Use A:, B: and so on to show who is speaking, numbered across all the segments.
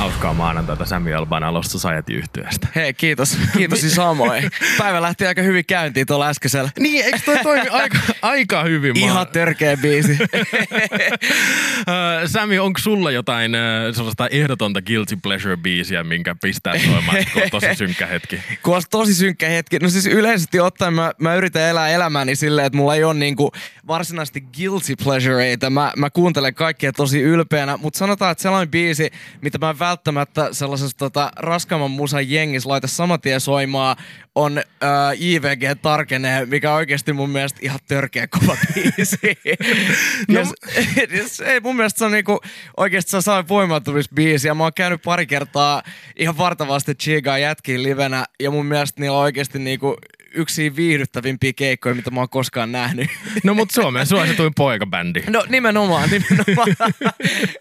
A: Hauskaa maanantaita Sami Albana Lost Society yhtyeestä.
B: Hei, kiitos. Kiitos siis samoin. Päivä lähti aika hyvin käyntiin tuolla äskeisellä.
A: Niin, eikö toi toimi aika, aika hyvin?
B: Ihan törkeä biisi.
A: Äh, Sami, onko sulla jotain äh, sellaista ehdotonta guilty pleasure-biisiä, minkä pistää soimaan, kun on tosi synkkä hetki?
B: Kun olisi tosi synkkä hetki. No siis yleisesti ottaen mä, mä yritän elää elämäni silleen, että mulla ei ole niinku varsinaisesti guilty pleasureita. Mä, mä kuuntelen kaikkia tosi ylpeänä, mutta sanotaan, että sellainen biisi, mitä mä välttämättä sellaisessa tota, raskaamman musan jengissä laita saman tien soimaan, on äh, IVG Tarkenee, mikä on oikeasti mun mielestä ihan törkeä kova biisi. no, ei, mun mielestä se on niinku, oikeasti se sellainen voimaantumisbiisi ja mä oon käynyt pari kertaa ihan vartavasti Chigaa jätkiin livenä ja mun mielestä niillä on oikeasti niinku yksi viihdyttävimpiä keikkoja, mitä mä oon koskaan nähnyt.
A: No mut Suomen suosituin poikabändi.
B: No nimenomaan, nimenomaan.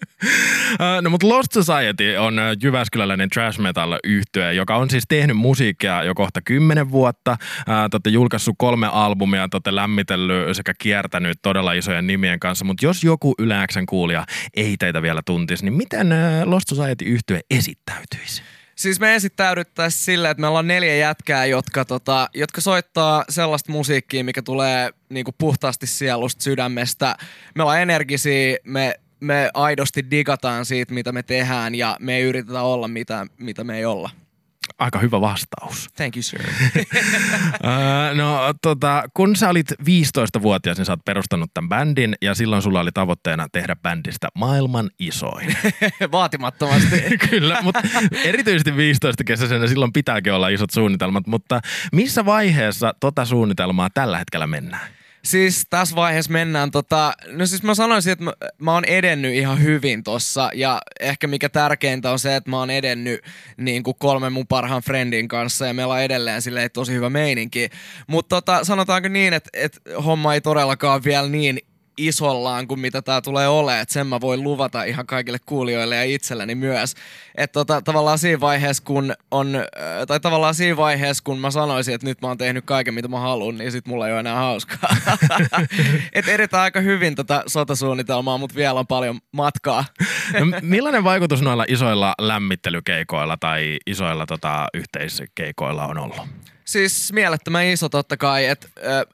A: no mut Lost Society on Jyväskyläläinen trash metal yhtye, joka on siis tehnyt musiikkia jo kohta kymmenen vuotta. Te olette julkaissut kolme albumia, te olette lämmitellyt sekä kiertänyt todella isojen nimien kanssa, mutta jos joku yläksän kuulija ei teitä vielä tuntisi, niin miten Lost Society yhtye esittäytyisi?
B: Siis me esittäydyttäisiin silleen, että meillä on neljä jätkää, jotka, tota, jotka soittaa sellaista musiikkia, mikä tulee niinku puhtaasti sielusta, sydämestä. Me ollaan energisiä, me, me aidosti digataan siitä, mitä me tehdään ja me ei yritetä olla mitä, mitä me ei olla.
A: Aika hyvä vastaus.
B: Thank you, sir.
A: no tota, kun sä olit 15-vuotias, niin sä oot perustanut tämän bändin ja silloin sulla oli tavoitteena tehdä bändistä maailman isoin.
B: Vaatimattomasti.
A: Kyllä, mutta erityisesti 15 kesäisenä silloin pitääkin olla isot suunnitelmat, mutta missä vaiheessa tota suunnitelmaa tällä hetkellä mennään?
B: Siis tässä vaiheessa mennään tota, no siis mä sanoisin, että mä, mä oon edennyt ihan hyvin tossa ja ehkä mikä tärkeintä on se, että mä oon edennyt niin kuin kolmen mun parhaan friendin kanssa ja meillä on edelleen silleen tosi hyvä meininki. Mutta tota, sanotaanko niin, että, että homma ei todellakaan vielä niin isollaan kuin mitä tämä tulee olemaan. Että sen mä voin luvata ihan kaikille kuulijoille ja itselleni myös. Että tota, tavallaan siinä vaiheessa, kun on, tai tavallaan siinä vaiheessa, kun mä sanoisin, että nyt mä oon tehnyt kaiken, mitä mä haluan, niin sit mulla ei ole enää hauskaa. että edetään aika hyvin tätä sotasuunnitelmaa, mutta vielä on paljon matkaa.
A: no, millainen vaikutus noilla isoilla lämmittelykeikoilla tai isoilla tota, yhteiskeikoilla on ollut?
B: Siis mielettömän iso totta kai, että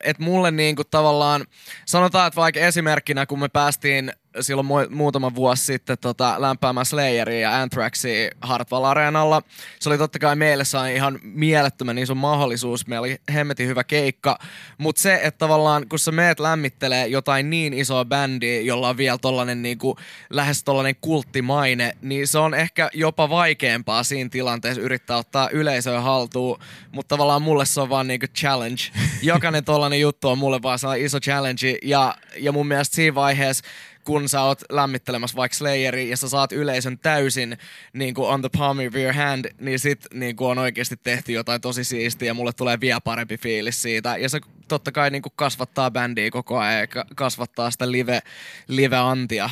B: et mulle niinku tavallaan, sanotaan, että vaikka esimerkkinä kun me päästiin silloin mu- muutama vuosi sitten tota, lämpäämään Slayeria ja Anthraxia Hartwall Areenalla. Se oli totta kai meille ihan mielettömän iso mahdollisuus. Meillä oli hemmetin hyvä keikka. Mutta se, että tavallaan kun sä meet lämmittelee jotain niin isoa bändiä, jolla on vielä tollanen niinku, lähes tollanen kulttimaine, niin se on ehkä jopa vaikeampaa siinä tilanteessa yrittää ottaa yleisöä haltuun. Mutta tavallaan mulle se on vaan niinku challenge. Jokainen tollanen juttu on mulle vaan iso challenge. Ja, ja mun mielestä siinä vaiheessa kun sä oot lämmittelemässä vaikka Slayeri ja sä saat yleisön täysin niin kuin on the palm of your hand, niin sit niin kuin on oikeasti tehty jotain tosi siistiä ja mulle tulee vielä parempi fiilis siitä. Ja se totta kai niin kuin kasvattaa bändiä koko ajan ja kasvattaa sitä live, live-antia.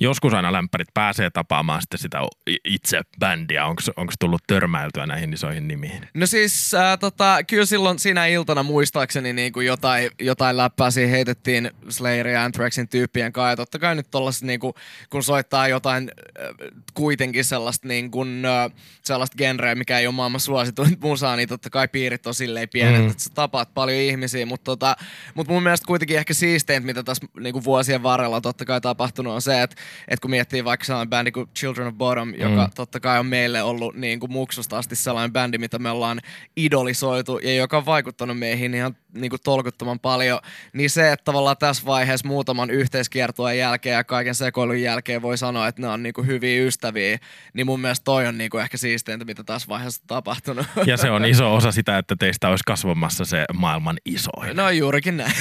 A: Joskus aina lämpärit pääsee tapaamaan sitten sitä itse bändiä. Onko tullut törmäiltyä näihin isoihin nimiin?
B: No siis äh, tota, kyllä silloin siinä iltana muistaakseni niin kuin jotain, jotain läppää siihen heitettiin Slayer ja Anthraxin tyyppien kanssa. Ja totta kai nyt tollaista niin kuin, kun soittaa jotain äh, kuitenkin sellaista, niin kuin, äh, sellaista genreä, mikä ei ole maailman suosituin musaa, niin totta kai piirit on silleen pienet, mm. että sä tapaat paljon ihmisiä, mutta tota, mut mun mielestä kuitenkin ehkä siisteintä, mitä tässä niinku vuosien varrella totta kai tapahtunut, on se, että et kun miettii vaikka sellainen bändi kuin Children of Bottom, mm. joka totta kai on meille ollut niinku muksusta asti sellainen bändi, mitä me ollaan idolisoitu ja joka on vaikuttanut meihin ihan niinku tolkuttoman paljon, niin se, että tavallaan tässä vaiheessa muutaman yhteiskiertueen jälkeen ja kaiken sekoilun jälkeen voi sanoa, että ne on niinku hyviä ystäviä, niin mun mielestä toi on niinku ehkä siisteintä, mitä tässä vaiheessa on tapahtunut.
A: Ja se on iso osa sitä, että teistä olisi kasvamassa se maailman isoin.
B: No juurikin näin.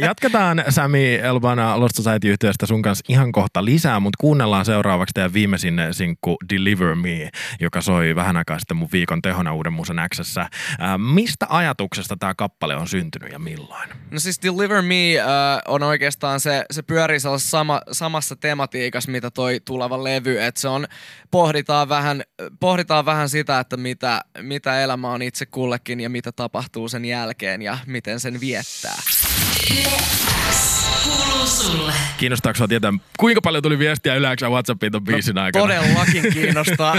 A: Jatketaan Sami Elbana Lost Society-yhteydestä sun kanssa ihan kohta lisää, mutta kuunnellaan seuraavaksi teidän viimeisin sinkku Deliver Me, joka soi vähän aikaa sitten mun viikon tehona uuden musan Xssä. Mistä ajatuksesta tämä kappale on syntynyt? Syntynyt ja milloin?
B: No siis Deliver Me uh, on oikeastaan se, se pyörii sama, samassa tematiikassa, mitä toi tuleva levy, että se on, pohditaan vähän, pohditaan vähän sitä, että mitä, mitä elämä on itse kullekin ja mitä tapahtuu sen jälkeen ja miten se sen viettää.
A: Kiinnostaako sinua tietää, kuinka paljon tuli viestiä yleensä WhatsAppiin ton biisin aikana?
B: Todellakin kiinnostaa.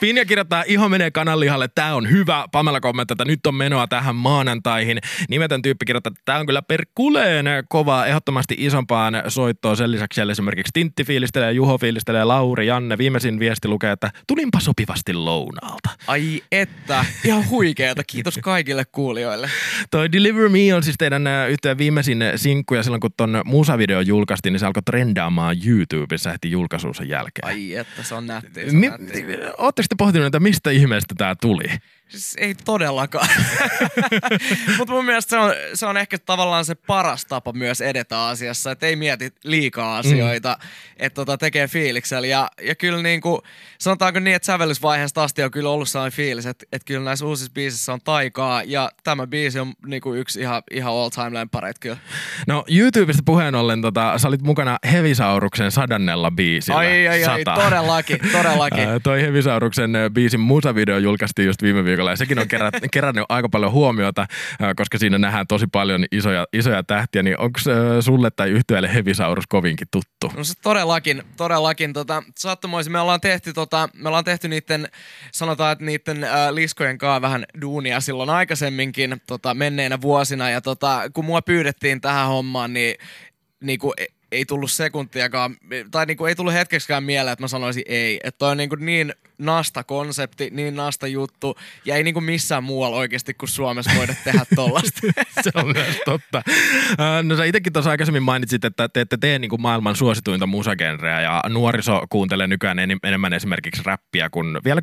A: Pinja kirjoittaa, iho menee kananlihalle, tää on hyvä. Pamela kommentoi, että nyt on menoa tähän maanantaihin. Nimetön tyyppi kirjoittaa, että tää on kyllä perkuleen kovaa, ehdottomasti isompaan soittoon. Sen lisäksi siellä esimerkiksi Tintti fiilistelee, Juho fiilistelee, Lauri, Janne. Viimeisin viesti lukee, että tulinpa sopivasti lounaalta.
B: Ai että, ihan huikeeta. Kiitos kaikille kuulijoille.
A: Toi Deliver Me on siis teidän yhteen viimeisin sinkku ja silloin kun ton musavideo julkaistiin, niin se alkoi trendaamaan YouTubessa heti julkaisuunsa jälkeen.
B: Ai että, se on nätti. Se on
A: Mi-
B: nätti.
A: Ootteko te pohtinut, että mistä ihmeestä tämä tuli?
B: Siis ei todellakaan. Mutta mun mielestä se on, se on ehkä tavallaan se paras tapa myös edetä asiassa, että ei mieti liikaa asioita, mm. että tota tekee fiiliksellä. Ja, ja kyllä niinku, sanotaanko niin, että sävellysvaiheesta asti on kyllä ollut sellainen fiilis, että, että kyllä näissä uusissa biisissä on taikaa. Ja tämä biisi on niinku yksi ihan, ihan all time lämpäreitä kyllä.
A: No YouTubesta puheen ollen, tota, sä olit mukana Hevisauruksen sadannella biisillä.
B: Ai, ai, ai,
A: Sata.
B: todellakin, todellakin.
A: Toi Hevisauruksen biisin musavideo julkaistiin just viime viikolla ja sekin on kerät, kerännyt aika paljon huomiota, koska siinä nähdään tosi paljon isoja, isoja tähtiä, niin onko sulle tai yhtyeelle Hevisaurus kovinkin tuttu?
B: No se todellakin, todellakin. Tota, sattumoisin, me ollaan tehty, tota, me ollaan tehty niiden, sanotaan, että niiden äh, liskojen kanssa vähän duunia silloin aikaisemminkin tota, menneinä vuosina. Ja tota, kun mua pyydettiin tähän hommaan, niin niinku, e- ei tullut sekuntiakaan, tai niinku ei tullut hetkeksikään mieleen, että mä sanoisin ei. Että toi on niinku niin nasta konsepti, niin nasta juttu, ja ei niinku missään muualla oikeasti kuin Suomessa voida tehdä tollasta.
A: Se on myös totta. No sä itsekin tuossa aikaisemmin mainitsit, että te ette tee niin kuin maailman suosituinta musagenreä ja nuoriso kuuntelee nykyään en- enemmän esimerkiksi räppiä, kun vielä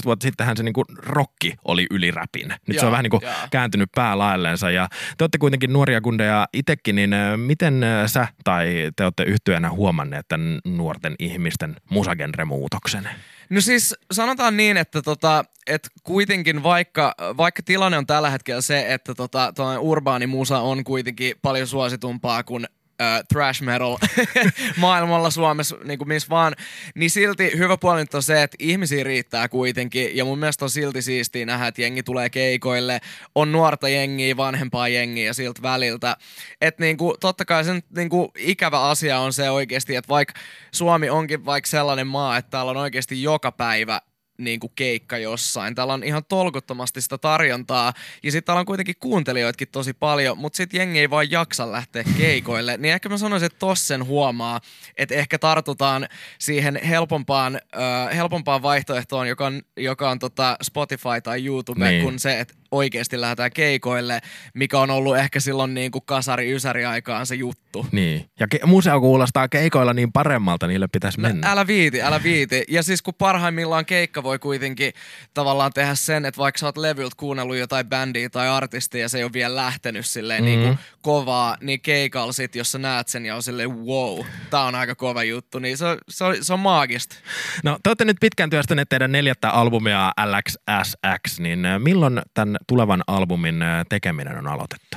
A: 10-15 vuotta sittenhän se niin kuin rocki oli yli räpin. Nyt se
B: Jaa,
A: on vähän niin kuin
B: jaa.
A: kääntynyt päälaellensa ja te olette kuitenkin nuoria kundeja itsekin, niin miten sä tai te olette yhtyeenä huomanneet tämän nuorten ihmisten musagenremuutoksen?
B: No siis sanotaan niin, että tota, et kuitenkin vaikka, vaikka tilanne on tällä hetkellä se, että tota, urbaani musa on kuitenkin paljon suositumpaa kuin äh, thrash metal maailmalla Suomessa, niin kuin missä vaan, niin silti hyvä puoli on se, että ihmisiä riittää kuitenkin, ja mun mielestä on silti siistiä nähdä, että jengi tulee keikoille, on nuorta jengiä, vanhempaa jengiä ja siltä väliltä. Että niin totta kai sen niin kuin, ikävä asia on se oikeasti, että vaikka Suomi onkin vaikka sellainen maa, että täällä on oikeasti joka päivä niin kuin keikka jossain. Täällä on ihan tolkuttomasti sitä tarjontaa. Ja sitten täällä on kuitenkin kuuntelijoitakin tosi paljon, mutta sitten jengi ei vaan jaksa lähteä keikoille. Niin ehkä mä sanoisin, että tossa sen huomaa, että ehkä tartutaan siihen helpompaan, äh, helpompaan vaihtoehtoon, joka on, joka on tota Spotify tai YouTube,
A: Niin.
B: niin. kun se, että oikeasti lähdetään keikoille, mikä on ollut ehkä silloin niin kuin kasari ysäri aikaan se juttu.
A: Niin. Ja ke- museo kuulostaa keikoilla niin paremmalta, niille pitäisi mennä.
B: No, älä viiti, älä viiti. Ja siis kun parhaimmillaan keikka voi kuitenkin tavallaan tehdä sen, että vaikka sä oot levyltä kuunnellut jotain bändiä tai artistia ja se ei ole vielä lähtenyt silleen
A: Mhm.
B: mm-hmm. niin kuin kovaa, niin keikalla sit, jos sä näet sen ja on silleen wow, tää on aika kova juttu, niin se, on- se, on, se on maagista.
A: No te olette nyt pitkään työstäneet teidän neljättä albumia LXSX, niin äh, milloin tämän tulevan albumin äh, tekeminen on aloitettu?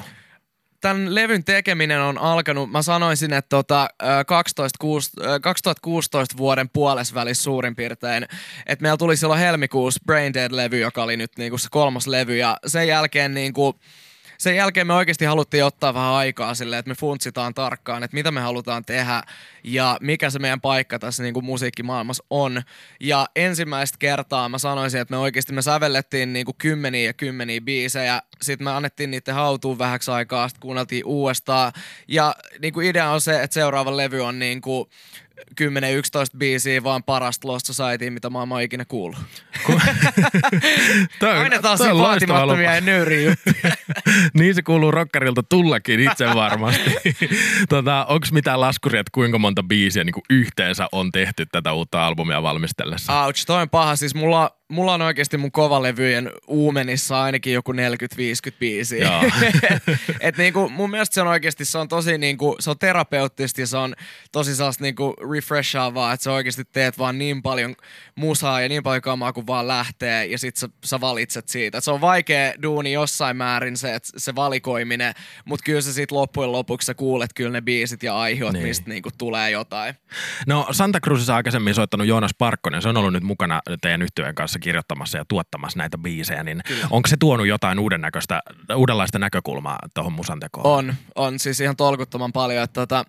B: Tämän levyn tekeminen on alkanut, mä sanoisin, että tota, ö, 12, kuus- ö, 2016 vuoden puolesvälissä suurin piirtein. Että meillä tuli silloin helmikuussa Brain Dead-levy, joka oli nyt niinku se kolmas levy. Ja sen jälkeen niinku, sen jälkeen me oikeasti haluttiin ottaa vähän aikaa silleen, että me funtsitaan tarkkaan, että mitä me halutaan tehdä ja mikä se meidän paikka tässä niin kuin musiikkimaailmassa on. Ja ensimmäistä kertaa mä sanoisin, että me oikeasti me sävellettiin niin kuin kymmeniä ja kymmeniä biisejä, sitten me annettiin niiden hautuun vähäksi aikaa, sitten kuunneltiin uudestaan. Ja niin kuin idea on se, että seuraava levy on niin kuin 10-11 biisiä vaan parasta Lost Societya, mitä maailma on ikinä kuullut.
A: Toi
B: Aina taas
A: toi on
B: vaatimattomia ja nöyriä
A: niin se kuuluu rokkarilta tullakin itse varmasti. tota, Onko mitään laskuria, että kuinka monta biisiä niin yhteensä on tehty tätä uutta albumia valmistellessa?
B: Ouch, toi on paha. Siis mulla, mulla on oikeasti mun kovalevyjen uumenissa ainakin joku 40-50 biisiä. Et, niinku, mun mielestä se on oikeasti, se on tosi niinku, se on terapeuttista ja se on tosi sellaista niinku refreshaavaa, että sä oikeasti teet vaan niin paljon musaa ja niin paljon kamaa kuin vaan lähtee ja sit sä, sä valitset siitä. Et se on vaikea duuni jossain määrin se, että se valikoiminen, mutta kyllä se sitten loppujen lopuksi sä kuulet kyllä ne biisit ja aiheut,
A: Niin.
B: niin. mistä niinku tulee jotain.
A: No Santa Cruzissa aikaisemmin soittanut Joonas Parkkonen, se on ollut nyt mukana teidän yhtyeen kanssa kirjoittamassa ja tuottamassa näitä biisejä, niin Kyllä. onko se tuonut jotain uuden näköistä, uudenlaista näkökulmaa tuohon musantekoon?
B: On, on siis ihan tolkuttoman paljon. Että tota,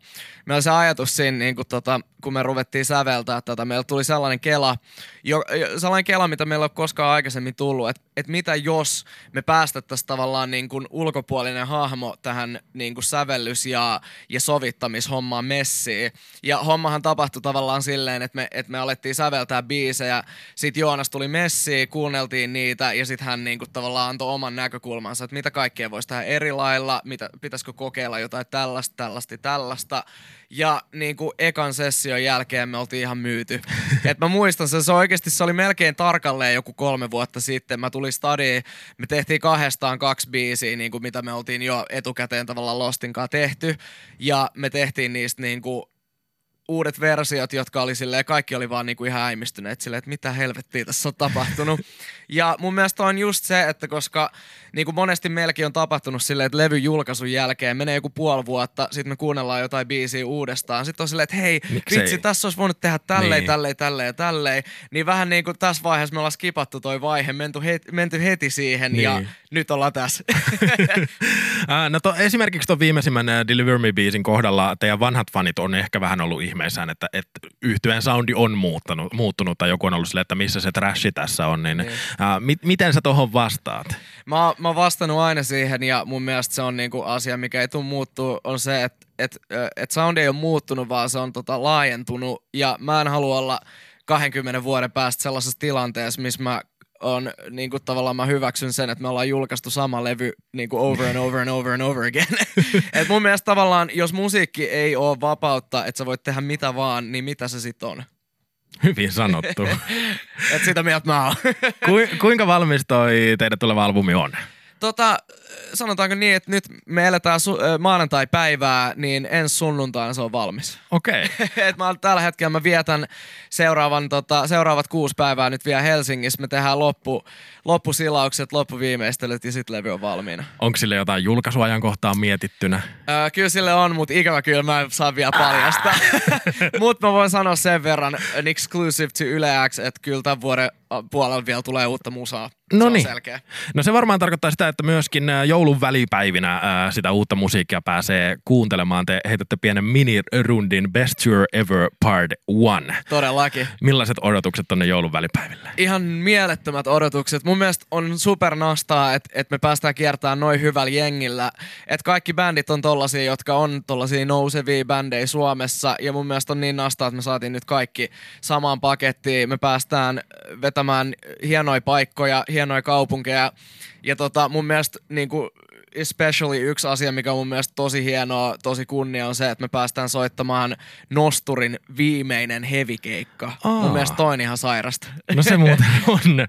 B: meillä se ajatus siinä, niin kun, tota, kun me ruvettiin säveltää tätä, meillä tuli sellainen kela, jo, jo- sellainen kela, mitä meillä ei ole koskaan aikaisemmin tullut, että, että mitä jos me päästettäisiin tavallaan niin kuin ulkopuolinen hahmo tähän niin kuin sävellys- ja, ja sovittamishommaan messiin. Ja hommahan tapahtui tavallaan silleen, että me, että me alettiin säveltää biisejä, sitten Joonas tuli messiin, kuunneltiin niitä ja sitten hän niin kuin tavallaan antoi oman näkökulmansa, että mitä kaikkea voisi tehdä eri lailla, mitä, pitäisikö kokeilla jotain tällaista, tällaista, tällaista. Ja niin kuin ekan session jälkeen me oltiin ihan myyty. Et mä muistan sen, se oikeasti se oli melkein tarkalleen joku kolme vuotta sitten. Mä tulin stadiin, me tehtiin kahdestaan kaksi biisiä, niin kuin mitä me oltiin jo etukäteen tavallaan Lostin kanssa tehty. Ja me tehtiin niistä niin kuin uudet versiot, jotka oli silleen, kaikki oli vaan niinku ihan äimistyneet silleen, että mitä helvettiä tässä on tapahtunut. ja mun mielestä on just se, että koska niinku monesti meilläkin on tapahtunut silleen, että levyn julkaisun jälkeen menee joku puoli vuotta, sitten me kuunnellaan jotain biisiä uudestaan, sitten on silleen, että hei,
A: Miksei?
B: vitsi, tässä olisi voinut tehdä tälleen,
A: Niin.
B: tälleen, tälleen ja tälleen. Niin vähän niin kuin tässä vaiheessa me ollaan skipattu toi vaihe, menty heti, menty heti siihen niin. ja nyt ollaan tässä.
A: No to, esimerkiksi tuon viimeisimmän Deliver Me biisin kohdalla teidän vanhat fanit on ehkä vähän ollut ihmeissään, että, että yhtyeen soundi on muuttunut, muuttunut tai joku on ollut silleen, että missä se trashi tässä on, niin,
B: Niin.
A: ää, mi, miten sä tuohon vastaat?
B: Mä, mä oon vastannut aina siihen ja mun mielestä se on niinku asia, mikä ei tule muuttuu, on se, että et, et sound ei ole muuttunut, vaan se on tota laajentunut ja mä en halua olla 20 vuoden päästä sellaisessa tilanteessa, missä mä on niin kuin tavallaan mä hyväksyn sen, että me ollaan julkaistu sama levy niin kuin over and over and over and over again. Et mun mielestä tavallaan, jos musiikki ei ole vapautta, että sä voit tehdä mitä vaan, niin mitä se sitten on?
A: Hyvin sanottu.
B: Et sitä mieltä mä oon.
A: Ku, kuinka valmis toi teidän tuleva albumi on?
B: Tota, sanotaanko niin, että nyt me eletään su- maanantai-päivää, niin ensi sunnuntaina se on valmis.
A: Okei. Okay.
B: Et mä tällä hetkellä mä vietän seuraavan, tota, seuraavat kuusi päivää nyt vielä Helsingissä. Me tehdään loppu, loppusilaukset, loppuviimeistelyt ja sitten levy on valmiina.
A: Onko sille jotain julkaisuajankohtaa mietittynä?
B: Öö, kyllä sille on, mutta ikävä kyllä mä en saa vielä paljasta. mutta mä voin sanoa sen verran, an exclusive to Yle X, että kyllä tämän vuoden puolella vielä tulee uutta musaa. se on
A: Noniin.
B: selkeä.
A: No se varmaan tarkoittaa sitä, että myöskin joulun välipäivinä ää, sitä uutta musiikkia pääsee kuuntelemaan. Te heitätte pienen minirundin Best Tour Ever Part 1.
B: Todellakin.
A: Millaiset odotukset tonne joulun välipäiville?
B: ihan mielettömät odotukset. Mun mielestä on supernastaa, että et me päästään kiertämään noin hyvällä jengillä. Että kaikki bändit on tollasia, jotka on tollasia nousevia bändejä Suomessa. Ja mun mielestä on niin nastaa, että me saatiin nyt kaikki samaan pakettiin. Me päästään vetämään hienoja paikkoja, hienoja kaupunkeja. Ja tota, mun mielestä niinku, especially yksi asia, mikä on mun mielestä tosi hienoa, tosi kunnia on se, että me päästään soittamaan Nosturin viimeinen hevikeikka.
A: Aa.
B: Mun mielestä toi on ihan sairasta.
A: No se muuten on.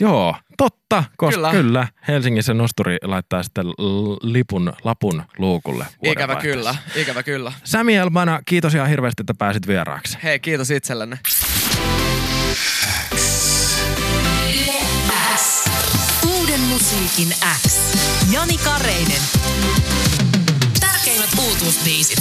A: Joo, totta, koska kyllä.
B: Kyllä.
A: Helsingissä nosturi laittaa sitten lipun, lapun luukulle.
B: Ikävä kyllä, ikävä kyllä.
A: Sami Elbana, kiitos ihan hirveästi, että pääsit vieraaksi.
B: Hei, kiitos itsellenne.
C: Musiikin X. Jani Kareinen. Tärkeimmät uutuusbiisit.